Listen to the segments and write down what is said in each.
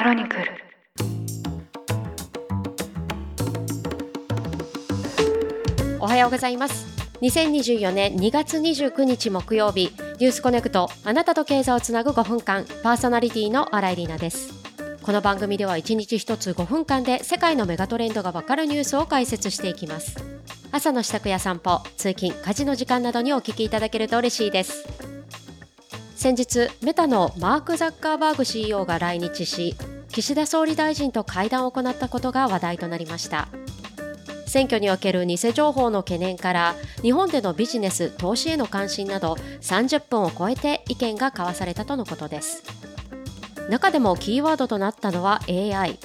クロニクル。おはようございます。2024年2月29日木曜日ニュースコネクトあなたと経済をつなぐ5分間パーソナリティの新井里奈です。この番組では1日1つ5分間で世界のメガトレンドがわかるニュースを解説していきます。朝の支度や散歩通勤家事の時間などにお聞きいただけると嬉しいです。先日メタのマーク・ザッカーバーグ CEO が来日し岸田総理大臣と会談を行ったことが話題となりました。選挙における偽情報の懸念から日本でのビジネス投資への関心など30分を超えて意見が交わされたとのことです。中でもキーワードとなったのは AI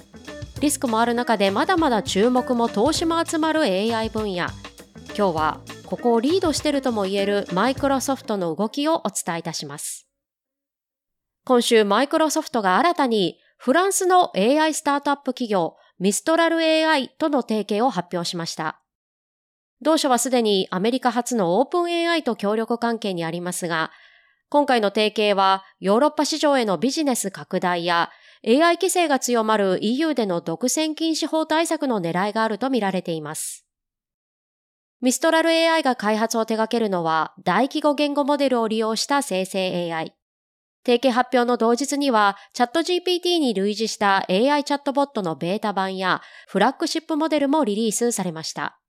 リスクもある中でまだまだ注目も投資も集まる AI 分野。今日はここをリードしてるとも言えるマイクロソフトの動きをお伝えいたします。今週マイクロソフトが新たにフランスの AI スタートアップ企業ミストラル AI との提携を発表しました。同社はすでにアメリカ初のオープン AI と協力関係にありますが、今回の提携はヨーロッパ市場へのビジネス拡大や AI 規制が強まる EU での独占禁止法対策の狙いがあるとみられています。ミストラル AI が開発を手掛けるのは大規模言語モデルを利用した生成 AI。提携発表の同日には、チャット GPT に類似した AI チャットボットのベータ版やフラッグシップモデルもリリースされました。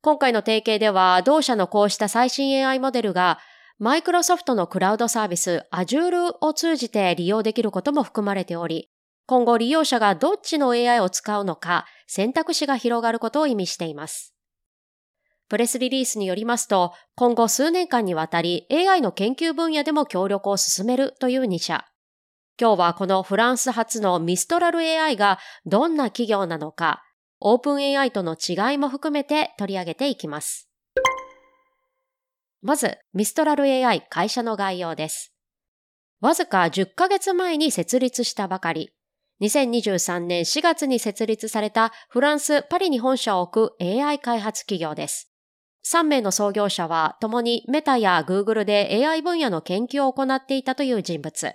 今回の提携では、同社のこうした最新 AI モデルが、マイクロソフトのクラウドサービス Azure を通じて利用できることも含まれており、今後利用者がどっちの AI を使うのか選択肢が広がることを意味しています。プレスリリースによりますと、今後数年間にわたり AI の研究分野でも協力を進めるという2社。今日はこのフランス発のミストラル AI がどんな企業なのか、オープン AI との違いも含めて取り上げていきます。まず、ミストラル AI 会社の概要です。わずか10ヶ月前に設立したばかり、2023年4月に設立されたフランス・パリに本社を置く AI 開発企業です。3名の創業者は共にメタやグーグルで AI 分野の研究を行っていたという人物。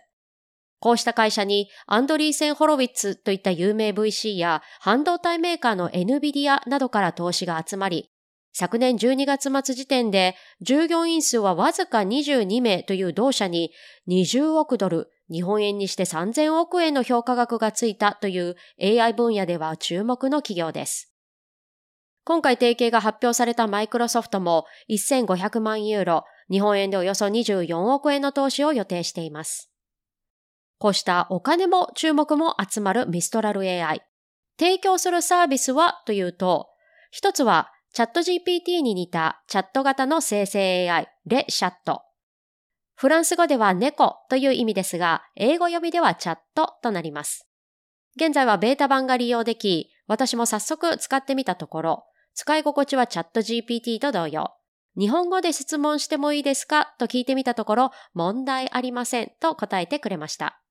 こうした会社にアンドリーセン・ホロウィッツといった有名 VC や半導体メーカーの NVIDIA などから投資が集まり、昨年12月末時点で従業員数はわずか22名という同社に20億ドル、日本円にして3000億円の評価額がついたという AI 分野では注目の企業です。今回提携が発表されたマイクロソフトも1500万ユーロ、日本円でおよそ24億円の投資を予定しています。こうしたお金も注目も集まるミストラル AI。提供するサービスはというと、一つはチャット GPT に似たチャット型の生成 AI、レシャット。フランス語では猫という意味ですが、英語呼びではチャットとなります。現在はベータ版が利用でき、私も早速使ってみたところ、使い心地はチャット GPT と同様。日本語で質問してもいいですか？と聞いてみたところ、問題ありませんと答えてくれました。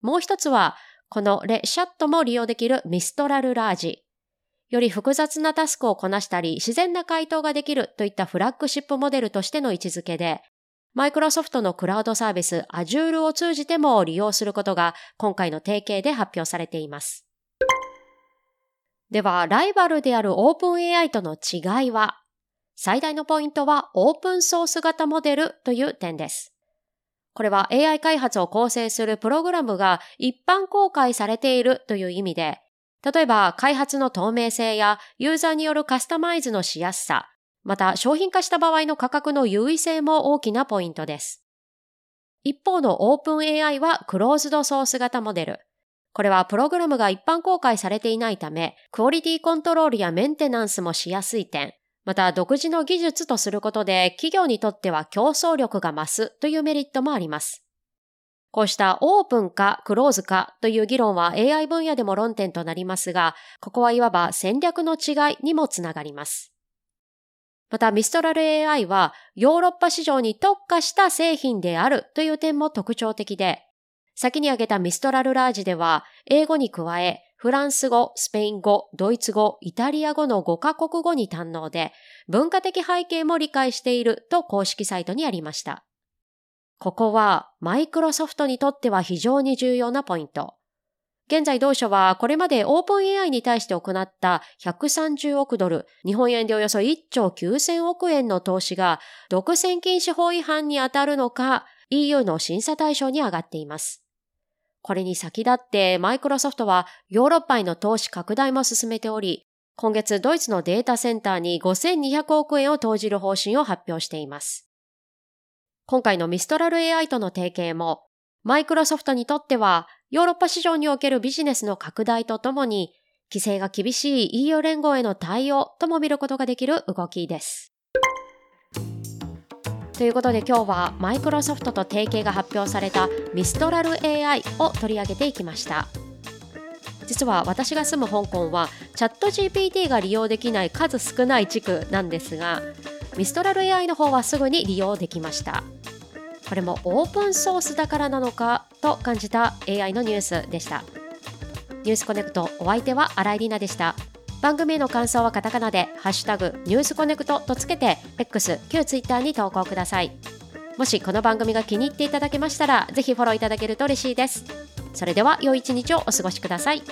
もう一つは、このレシャットも利用できるミストラルラージ。より複雑なタスクをこなしたり、自然な回答ができるといったフラッグシップモデルとしての位置づけで、マイクロソフトのクラウドサービス Azure を通じても利用することが今回の提携で発表されています。では、ライバルであるオープン AI との違いは最大のポイントはオープンソース型モデルという点です。これは AI 開発を構成するプログラムが一般公開されているという意味で、例えば開発の透明性やユーザーによるカスタマイズのしやすさ、また商品化した場合の価格の優位性も大きなポイントです。一方のオープン AI はクローズドソース型モデル。これはプログラムが一般公開されていないため、クオリティコントロールやメンテナンスもしやすい点、また独自の技術とすることで企業にとっては競争力が増すというメリットもあります。こうしたオープンかクローズかという議論は AI 分野でも論点となりますが、ここはいわば戦略の違いにもつながります。またミストラル AI はヨーロッパ市場に特化した製品であるという点も特徴的で、先に挙げたミストラルラージでは、英語に加え、フランス語、スペイン語、ドイツ語、イタリア語の5カ国語に堪能で、文化的背景も理解していると公式サイトにありました。ここはマイクロソフトにとっては非常に重要なポイント。現在同社はこれまでオープン AI に対して行った130億ドル、日本円でおよそ1兆9000億円の投資が独占禁止法違反に当たるのか EU の審査対象に上がっています。これに先立ってマイクロソフトはヨーロッパへの投資拡大も進めており、今月ドイツのデータセンターに5200億円を投じる方針を発表しています。今回のミストラル AI との提携も、マイクロソフトにとってはヨーロッパ市場におけるビジネスの拡大とともに、規制が厳しい EU 連合への対応とも見ることができる動きです。ということで今日はマイクロソフトと提携が発表されたミストラル AI を取り上げていきました。実は私が住む香港はチャット GPT が利用できない数少ない地区なんですがミストラル AI の方はすぐに利用できました。これもオープンソースだからなのかと感じた AI のニュースでした。ニュースコネクトお相手は新井里奈でした。番組への感想はカタカナでハッシュタグニュースコネクトとつけて X 旧 Twitter に投稿ください。もしこの番組が気に入っていただけましたらぜひフォローいただけると嬉しいです。それでは良い一日をお過ごしください。